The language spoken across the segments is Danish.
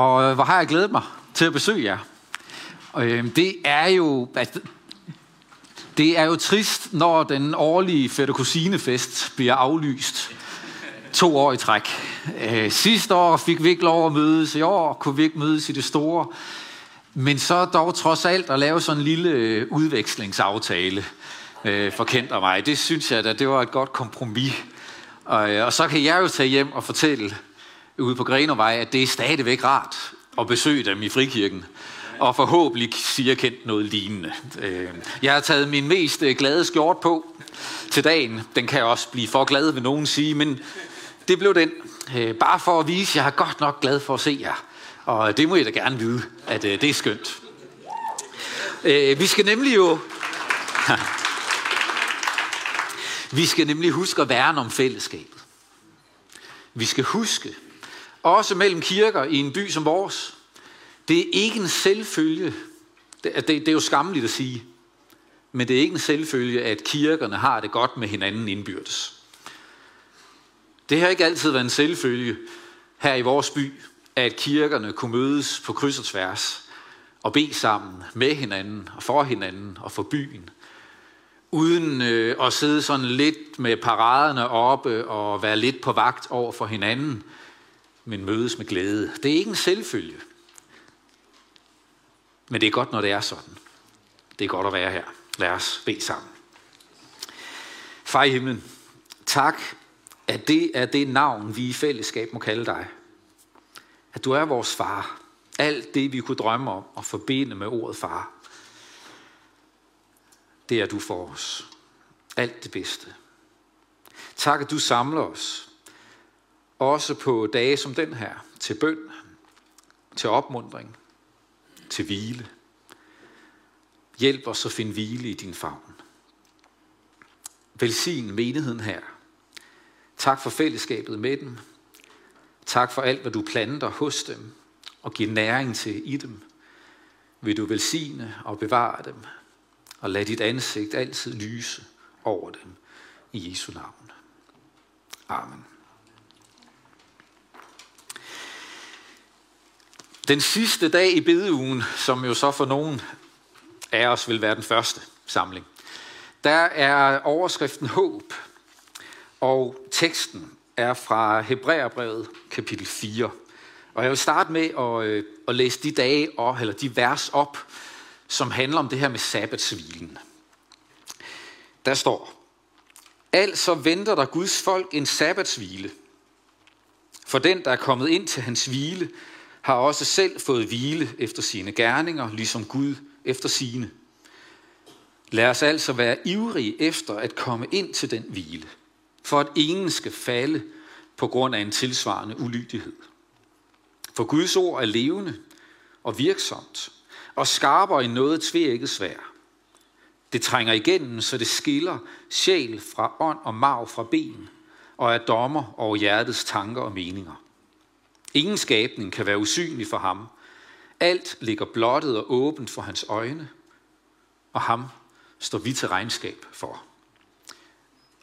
Og øh, hvor har jeg glædet mig til at besøge jer. Og, øh, det er jo... Altså, det er jo trist, når den årlige fætter kusinefest bliver aflyst to år i træk. Øh, sidste år fik vi ikke lov at mødes, i år kunne vi ikke mødes i det store. Men så dog trods alt at lave sådan en lille øh, udvekslingsaftale øh, for Kent og mig, det synes jeg, da, det var et godt kompromis. Og, øh, og så kan jeg jo tage hjem og fortælle ude på Grenovej, at det er stadigvæk rart at besøge dem i frikirken. Og forhåbentlig siger Kent noget lignende. Øh, jeg har taget min mest øh, glade skjort på til dagen. Den kan jeg også blive for glad, vil nogen sige, men det blev den. Øh, bare for at vise, at jeg er godt nok glad for at se jer. Og det må I da gerne vide, at det er skønt. Vi skal nemlig jo... Vi skal nemlig huske at værne om fællesskabet. Vi skal huske, også mellem kirker i en by som vores, det er ikke en selvfølge, det, det, det er jo skammeligt at sige, men det er ikke en selvfølge, at kirkerne har det godt med hinanden indbyrdes. Det har ikke altid været en selvfølge her i vores by, at kirkerne kunne mødes på kryds og tværs og bede sammen med hinanden og for hinanden og for byen. Uden øh, at sidde sådan lidt med paraderne oppe og være lidt på vagt over for hinanden, men mødes med glæde. Det er ikke en selvfølge. Men det er godt, når det er sådan. Det er godt at være her. Lad os bede sammen. Far i himlen, tak, at det er det navn, vi i fællesskab må kalde dig. At du er vores far. Alt det, vi kunne drømme om og forbinde med ordet far. Det er du for os. Alt det bedste. Tak, at du samler os. Også på dage som den her. Til bøn. Til opmundring til hvile. Hjælp os at finde hvile i din favn. Velsign menigheden her. Tak for fællesskabet med dem. Tak for alt, hvad du planter hos dem og giver næring til i dem. Vil du velsigne og bevare dem og lad dit ansigt altid lyse over dem i Jesu navn. Amen. Den sidste dag i bedeugen, som jo så for nogen af os vil være den første samling, der er overskriften håb, og teksten er fra Hebræerbrevet kapitel 4. Og jeg vil starte med at, øh, at læse de dage og, eller de vers op, som handler om det her med sabbatsvilen. Der står, Altså venter der Guds folk en sabbatsvile. For den, der er kommet ind til hans hvile, har også selv fået hvile efter sine gerninger, ligesom Gud efter sine. Lad os altså være ivrige efter at komme ind til den hvile, for at ingen skal falde på grund af en tilsvarende ulydighed. For Guds ord er levende og virksomt, og skarper i noget tvækket svær. Det trænger igennem, så det skiller sjæl fra ånd og marv fra ben, og er dommer over hjertets tanker og meninger. Ingen skabning kan være usynlig for ham. Alt ligger blottet og åbent for hans øjne, og ham står vi til regnskab for.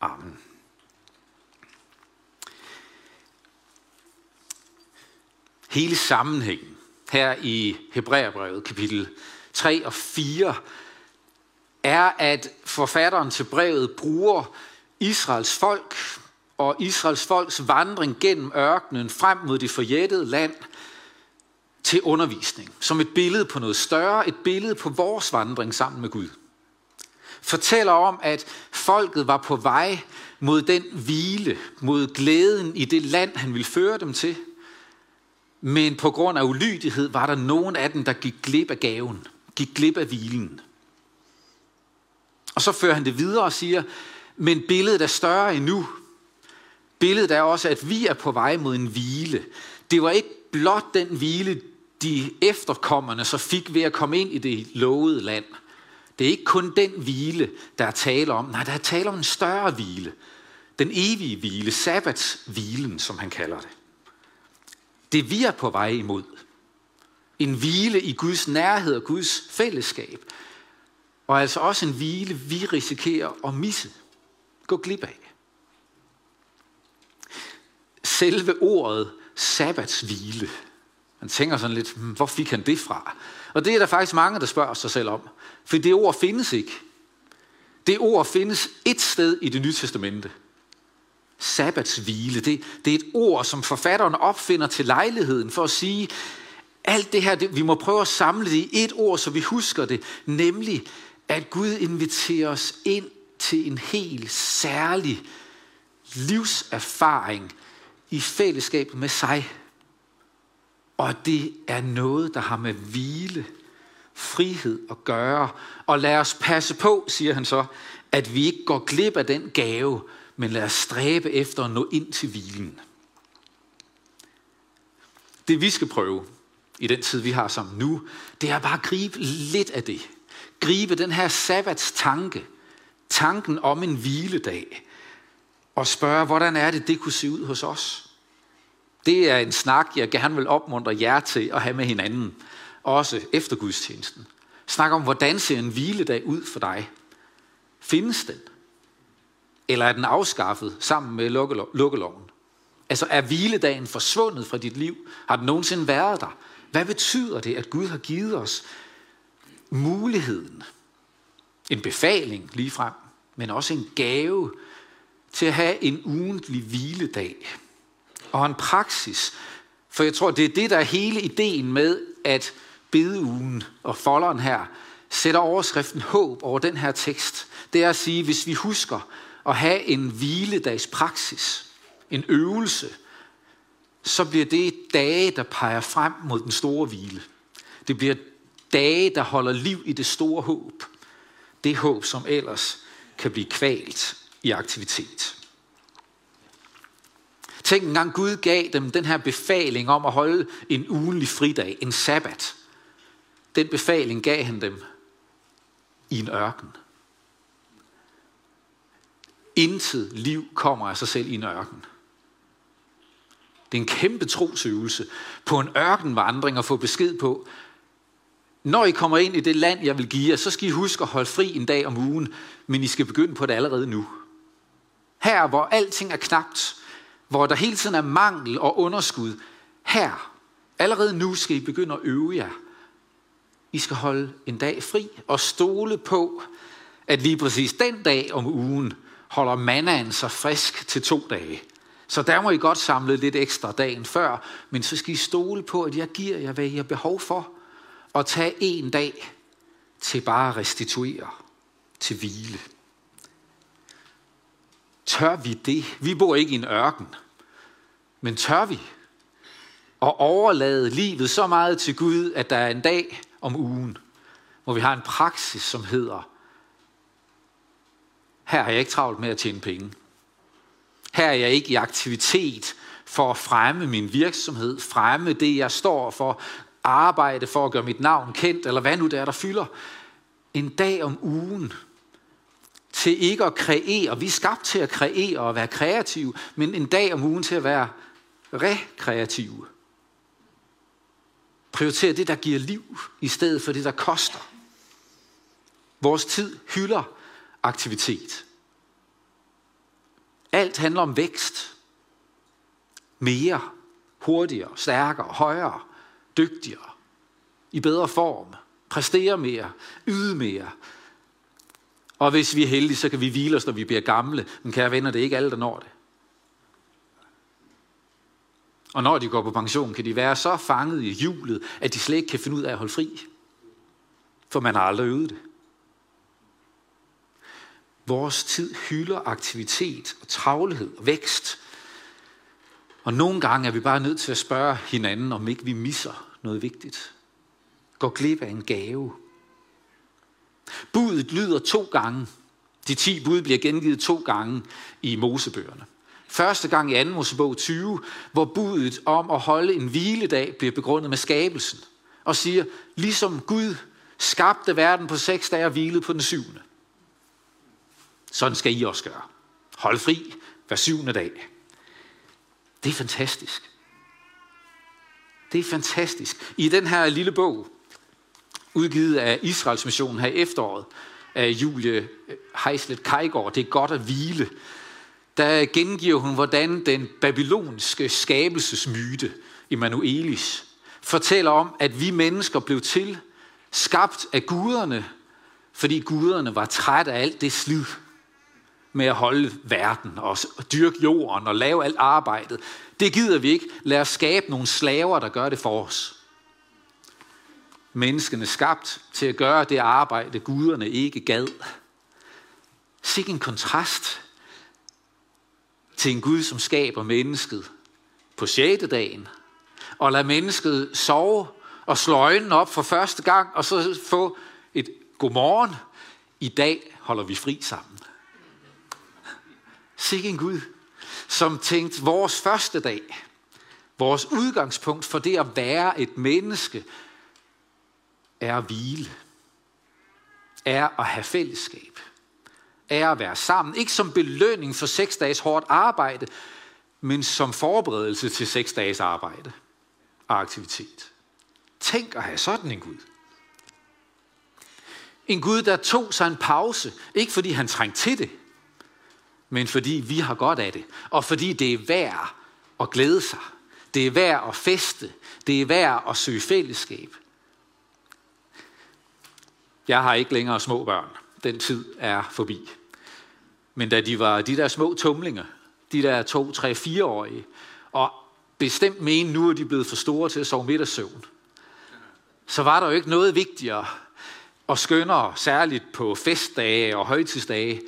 Amen. Hele sammenhængen her i Hebræerbrevet kapitel 3 og 4 er, at forfatteren til brevet bruger Israels folk og Israels folks vandring gennem ørkenen frem mod det forjættede land til undervisning. Som et billede på noget større, et billede på vores vandring sammen med Gud. Fortæller om, at folket var på vej mod den hvile, mod glæden i det land, han ville føre dem til. Men på grund af ulydighed var der nogen af dem, der gik glip af gaven, gik glip af hvilen. Og så fører han det videre og siger, men billedet er større endnu. Billedet er også, at vi er på vej mod en hvile. Det var ikke blot den hvile, de efterkommerne så fik ved at komme ind i det lovede land. Det er ikke kun den hvile, der er tale om. Nej, der er tale om en større hvile. Den evige hvile, sabbatshvilen, som han kalder det. Det vi er på vej imod. En hvile i Guds nærhed og Guds fællesskab. Og altså også en hvile, vi risikerer at misse. Gå glip af selve ordet sabbatshvile. Man tænker sådan lidt, hmm, hvor fik han det fra? Og det er der faktisk mange, der spørger sig selv om. For det ord findes ikke. Det ord findes et sted i det nye testamente. Sabbatshvile, det, det er et ord, som forfatteren opfinder til lejligheden for at sige, alt det her, det, vi må prøve at samle det i et ord, så vi husker det, nemlig at Gud inviterer os ind til en helt særlig livserfaring i fællesskab med sig. Og det er noget, der har med hvile, frihed at gøre. Og lad os passe på, siger han så, at vi ikke går glip af den gave, men lad os stræbe efter at nå ind til hvilen. Det vi skal prøve i den tid, vi har sammen nu, det er bare at gribe lidt af det. Gribe den her sabbats tanke, tanken om en hviledag, og spørge, hvordan er det, det kunne se ud hos os? Det er en snak, jeg gerne vil opmuntre jer til at have med hinanden, også efter gudstjenesten. Snak om, hvordan ser en hviledag ud for dig? Findes den? Eller er den afskaffet sammen med lukkeloven? Altså er hviledagen forsvundet fra dit liv? Har den nogensinde været der? Hvad betyder det, at Gud har givet os muligheden, en befaling lige frem, men også en gave til at have en ugentlig hviledag og en praksis. For jeg tror, det er det, der er hele ideen med, at bedeugen og folderen her sætter overskriften håb over den her tekst. Det er at sige, hvis vi husker at have en hviledags praksis, en øvelse, så bliver det dage, der peger frem mod den store hvile. Det bliver dage, der holder liv i det store håb. Det håb, som ellers kan blive kvalt i aktivitet. Tænk engang, Gud gav dem den her befaling om at holde en ugenlig fridag, en sabbat. Den befaling gav han dem i en ørken. Intet liv kommer af sig selv i en ørken. Det er en kæmpe trosøvelse på en ørkenvandring at få besked på, når I kommer ind i det land, jeg vil give jer, så skal I huske at holde fri en dag om ugen, men I skal begynde på det allerede nu. Her, hvor alting er knapt, hvor der hele tiden er mangel og underskud, her, allerede nu skal I begynde at øve jer. I skal holde en dag fri og stole på, at lige præcis den dag om ugen holder mannaen sig frisk til to dage. Så der må I godt samle lidt ekstra dagen før, men så skal I stole på, at jeg giver jer, hvad I har behov for, og tage en dag til bare at restituere, til hvile. Tør vi det? Vi bor ikke i en ørken. Men tør vi at overlade livet så meget til Gud, at der er en dag om ugen, hvor vi har en praksis, som hedder, her har jeg ikke travlt med at tjene penge. Her er jeg ikke i aktivitet for at fremme min virksomhed, fremme det, jeg står for, arbejde for at gøre mit navn kendt, eller hvad nu det er, der fylder. En dag om ugen, til ikke at kreere. Vi er skabt til at kreere og være kreative, men en dag om ugen til at være rekreative. Prioriter det, der giver liv, i stedet for det, der koster. Vores tid hylder aktivitet. Alt handler om vækst. Mere, hurtigere, stærkere, højere, dygtigere, i bedre form, præstere mere, yde mere. Og hvis vi er heldige, så kan vi hvile os, når vi bliver gamle. Men kære venner, det er ikke alle, der når det. Og når de går på pension, kan de være så fanget i hjulet, at de slet ikke kan finde ud af at holde fri. For man har aldrig øvet det. Vores tid hylder aktivitet og travlhed og vækst. Og nogle gange er vi bare nødt til at spørge hinanden, om ikke vi misser noget vigtigt. Går glip af en gave. Budet lyder to gange. De ti bud bliver gengivet to gange i Mosebøgerne. Første gang i 2. Mosebog 20, hvor budet om at holde en hviledag bliver begrundet med skabelsen. Og siger, ligesom Gud skabte verden på seks dage og hvilede på den syvende. Sådan skal I også gøre. Hold fri hver syvende dag. Det er fantastisk. Det er fantastisk. I den her lille bog, udgivet af Israels mission her i efteråret, af Julie øh, Heislet Kajgaard, det er godt at hvile, der gengiver hun, hvordan den babylonske skabelsesmyte, Emanuelis, fortæller om, at vi mennesker blev til, skabt af guderne, fordi guderne var trætte af alt det slid med at holde verden og dyrke jorden og lave alt arbejdet. Det gider vi ikke. Lad os skabe nogle slaver, der gør det for os. Menneskene skabt til at gøre det arbejde, guderne ikke gad. Sikke en kontrast til en Gud, som skaber mennesket på 6. dagen, og lader mennesket sove og slå øjnene op for første gang, og så få et godmorgen. I dag holder vi fri sammen. Sikke en Gud, som tænkte vores første dag, vores udgangspunkt for det at være et menneske, er at hvile, er at have fællesskab, er at være sammen. Ikke som belønning for seks dages hårdt arbejde, men som forberedelse til seks dages arbejde og aktivitet. Tænk at have sådan en Gud. En Gud, der tog sig en pause, ikke fordi han trængte til det, men fordi vi har godt af det, og fordi det er værd at glæde sig. Det er værd at feste. Det er værd at søge fællesskab. Jeg har ikke længere små børn. Den tid er forbi. Men da de var de der små tumlinger, de der to, tre, fireårige, og bestemt mene, nu er de blevet for store til at sove middagssøvn, så var der jo ikke noget vigtigere og skønnere, særligt på festdage og højtidsdage,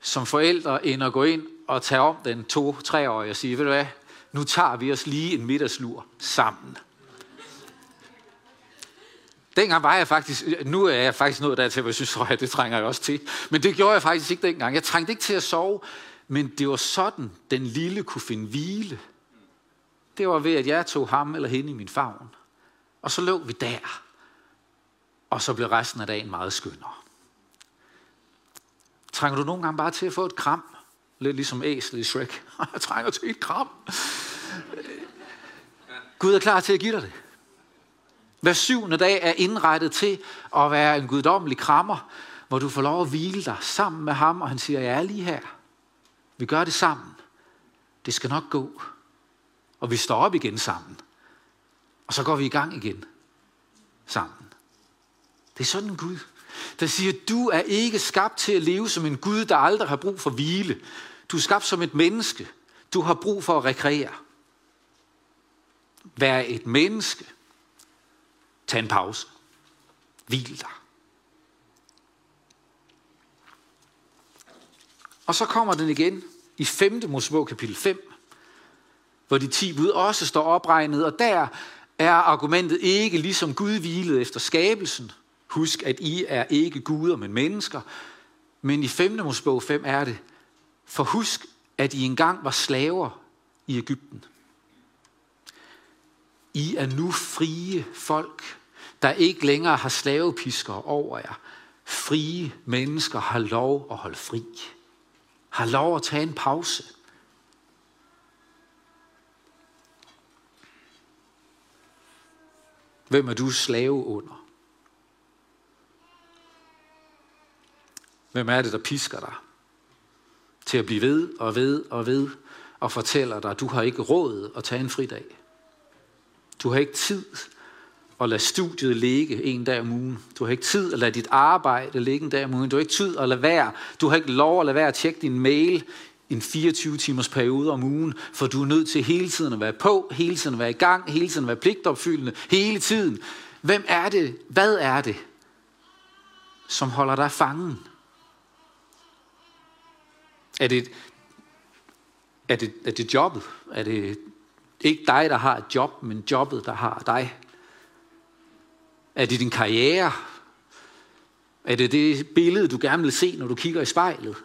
som forældre, end at gå ind og tage om den to-treårige og sige, ved du hvad, nu tager vi os lige en middagslur sammen. Dengang var jeg faktisk, øh, nu er jeg faktisk nået dertil, hvor jeg synes, at det trænger jeg også til. Men det gjorde jeg faktisk ikke dengang. Jeg trængte ikke til at sove, men det var sådan, den lille kunne finde hvile. Det var ved, at jeg tog ham eller hende i min favn. Og så lå vi der. Og så blev resten af dagen meget skønnere. Trænger du nogle gange bare til at få et kram? Lidt ligesom æslet i Shrek. Jeg trænger til et kram. Øh, Gud er klar til at give dig det. Hver syvende dag er indrettet til at være en guddommelig krammer, hvor du får lov at hvile dig sammen med ham, og han siger, jeg er lige her. Vi gør det sammen. Det skal nok gå. Og vi står op igen sammen. Og så går vi i gang igen sammen. Det er sådan en Gud, der siger, du er ikke skabt til at leve som en Gud, der aldrig har brug for hvile. Du er skabt som et menneske. Du har brug for at rekreere. Vær et menneske. Tag en pause. Hvil dig. Og så kommer den igen i 5. Mosebog kapitel 5, hvor de 10 bud også står opregnet, og der er argumentet ikke ligesom Gud hvilede efter skabelsen. Husk, at I er ikke guder, men mennesker. Men i 5. Mosebog 5 er det, for husk, at I engang var slaver i Ægypten. I er nu frie folk, der ikke længere har slavepisker over jer. Frie mennesker har lov at holde fri. Har lov at tage en pause. Hvem er du slave under? Hvem er det, der pisker dig? Til at blive ved og ved og ved og fortæller dig, at du har ikke råd at tage en fridag. Du har ikke tid at lade studiet ligge en dag om ugen. Du har ikke tid at lade dit arbejde ligge en dag om ugen. Du har ikke tid at lade være. Du har ikke lov at lade være at tjekke din mail en 24 timers periode om ugen, for du er nødt til hele tiden at være på, hele tiden at være i gang, hele tiden at være pligtopfyldende, hele tiden. Hvem er det? Hvad er det, som holder dig fangen? Er det, er det, er det jobbet? Er det ikke dig, der har et job, men jobbet, der har dig? Er det din karriere? Er det det billede, du gerne vil se, når du kigger i spejlet?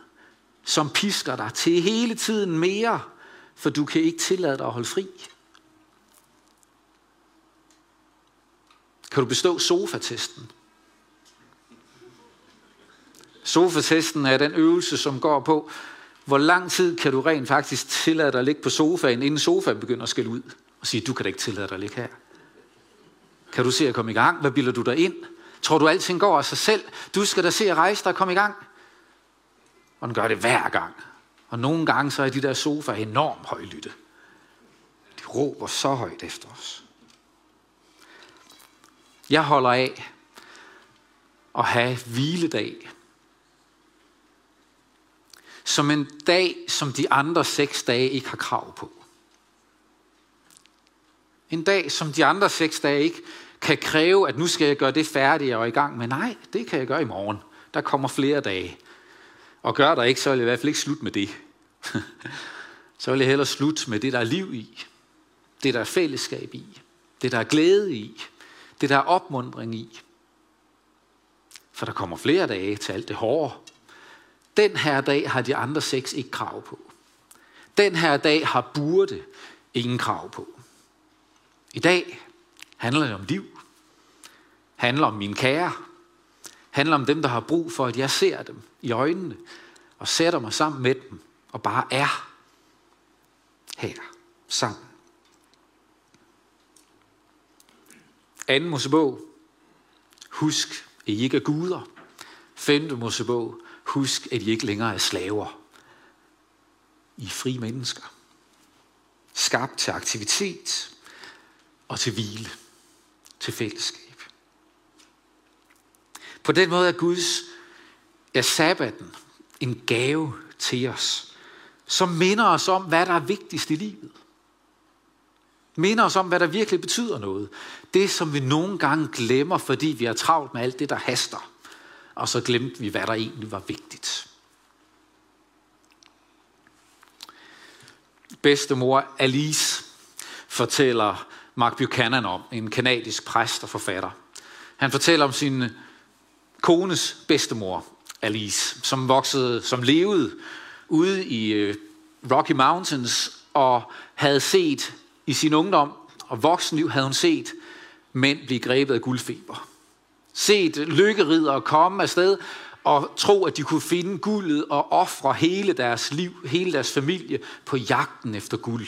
Som pisker dig til hele tiden mere, for du kan ikke tillade dig at holde fri. Kan du bestå sofatesten? Sofatesten er den øvelse, som går på, hvor lang tid kan du rent faktisk tillade dig at ligge på sofaen, inden sofaen begynder at skælde ud? Og sige, du kan da ikke tillade dig at ligge her. Kan du se at komme i gang? Hvad bilder du dig ind? Tror du, alting går af sig selv? Du skal da se at rejse dig og komme i gang. Og den gør det hver gang. Og nogle gange så er de der sofaer enormt højlytte. De råber så højt efter os. Jeg holder af at have hviledag. Som en dag, som de andre seks dage ikke har krav på. En dag, som de andre seks dage ikke kan kræve, at nu skal jeg gøre det færdigt og i gang med. Nej, det kan jeg gøre i morgen. Der kommer flere dage. Og gør der ikke, så vil jeg i hvert fald ikke slutte med det. så vil jeg hellere slutte med det, der er liv i. Det, der er fællesskab i. Det, der er glæde i. Det, der er opmundring i. For der kommer flere dage til alt det hårde. Den her dag har de andre seks ikke krav på. Den her dag har burde ingen krav på. I dag handler det om liv. Handler om min kære. Handler om dem, der har brug for, at jeg ser dem i øjnene og sætter mig sammen med dem og bare er her sammen. Anden Mosebog. Husk, at I ikke er guder. Femte Mosebog. Husk, at I ikke længere er slaver. I er fri mennesker. Skabt til aktivitet og til hvile. Til fællesskab. På den måde er Guds er sabbaten en gave til os, som minder os om, hvad der er vigtigst i livet. Minder os om, hvad der virkelig betyder noget. Det, som vi nogle gange glemmer, fordi vi er travlt med alt det, der haster. Og så glemte vi, hvad der egentlig var vigtigt. Bedstemor Alice fortæller Mark Buchanan om, en kanadisk præst og forfatter. Han fortæller om sin kones bedstemor, Alice, som voksede, som levede ude i øh, Rocky Mountains og havde set i sin ungdom og voksenliv havde hun set mænd blive grebet af guldfeber. Set lykkeridere komme afsted og tro, at de kunne finde guldet og ofre hele deres liv, hele deres familie på jagten efter guld.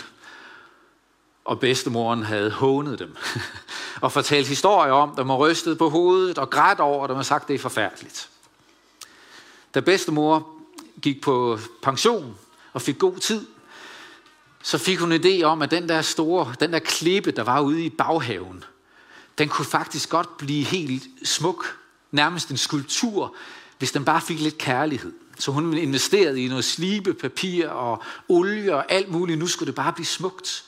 Og bedstemoren havde hånet dem og fortalt historier om dem og rystet på hovedet og grædt over dem og sagt, det er forfærdeligt. Da bedstemor gik på pension og fik god tid, så fik hun en idé om, at den der store, den der klippe, der var ude i baghaven, den kunne faktisk godt blive helt smuk. Nærmest en skulptur, hvis den bare fik lidt kærlighed. Så hun investerede i noget slibe, papir og olie og alt muligt. Nu skulle det bare blive smukt.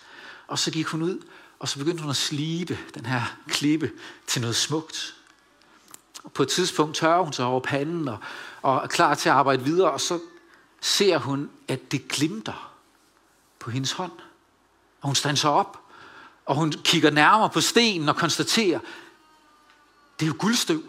Og så gik hun ud, og så begyndte hun at slibe den her klippe til noget smukt. Og på et tidspunkt tørrer hun sig over panden og, og er klar til at arbejde videre, og så ser hun, at det glimter på hendes hånd. Og hun standser op, og hun kigger nærmere på stenen og konstaterer, det er jo guldstøv.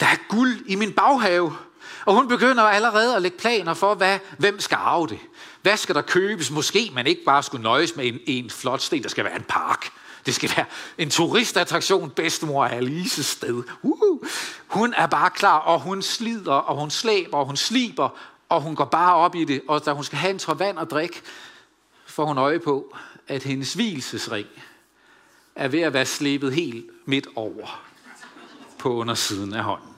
Der er guld i min baghave. Og hun begynder allerede at lægge planer for, hvad, hvem skal arve det. Hvad skal der købes? Måske man ikke bare skulle nøjes med en, en flot sten, der skal være en park. Det skal være en turistattraktion, bedstemor Alices sted. Uh, hun er bare klar, og hun slider, og hun slæber, og hun sliber, og hun går bare op i det. Og da hun skal have en tår vand og drik, får hun øje på, at hendes hvilesesring er ved at være slebet helt midt over på undersiden af hånden.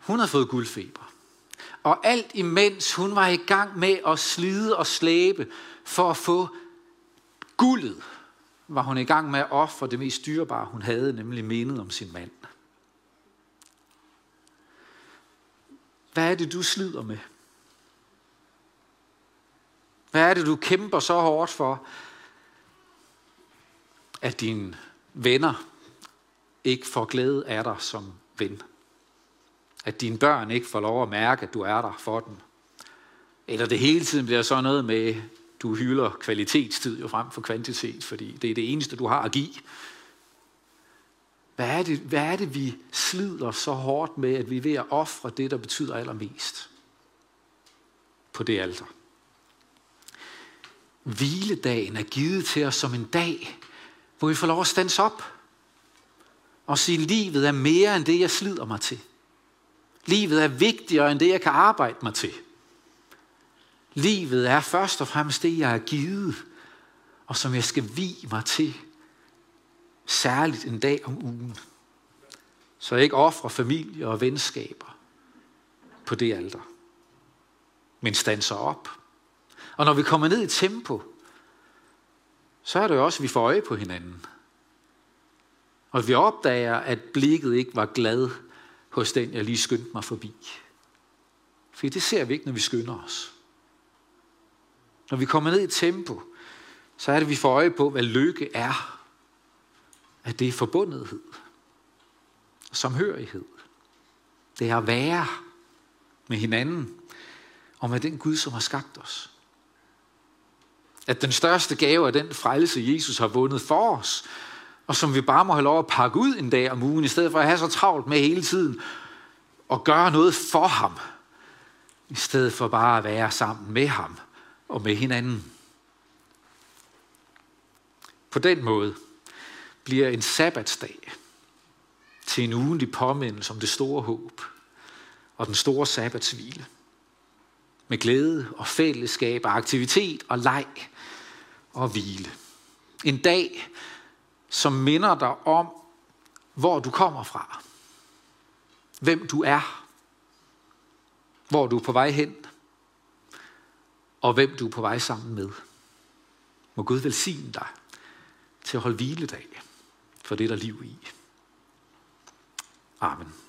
Hun har fået guldfeber. Og alt imens hun var i gang med at slide og slæbe for at få guldet, var hun i gang med at ofre det mest dyrebare, hun havde, nemlig mindet om sin mand. Hvad er det, du slider med? Hvad er det, du kæmper så hårdt for, at dine venner ikke får glæde af dig som ven? At dine børn ikke får lov at mærke, at du er der for dem? Eller det hele tiden bliver så noget med, du hylder kvalitetstid jo frem for kvantitet, fordi det er det eneste, du har at give. Hvad er det, hvad er det vi slider så hårdt med, at vi er ved at ofre det, der betyder allermest på det alter? Hviledagen er givet til os som en dag, hvor vi får lov at stands op og sige, livet er mere end det, jeg slider mig til. Livet er vigtigere end det, jeg kan arbejde mig til. Livet er først og fremmest det, jeg er givet, og som jeg skal vi mig til, særligt en dag om ugen. Så jeg ikke offrer familie og venskaber på det alter, men standser op. Og når vi kommer ned i tempo, så er det jo også, at vi får øje på hinanden. Og vi opdager, at blikket ikke var glad hos den, jeg lige skyndte mig forbi. For det ser vi ikke, når vi skynder os. Når vi kommer ned i tempo, så er det, at vi får øje på, hvad lykke er. At det er forbundethed. Samhørighed. Det er at være med hinanden og med den Gud, som har skabt os. At den største gave er den frelse, Jesus har vundet for os, og som vi bare må have lov at pakke ud en dag om ugen, i stedet for at have så travlt med hele tiden og gøre noget for ham, i stedet for bare at være sammen med ham og med hinanden. På den måde bliver en sabbatsdag til en ugentlig påmindelse om det store håb og den store sabbatshvile. Med glæde og fællesskab og aktivitet og leg og hvile. En dag, som minder dig om, hvor du kommer fra. Hvem du er. Hvor du er på vej hen. Og hvem du er på vej sammen med. Må Gud velsigne dig til at holde hviledag, for det er liv i. Amen.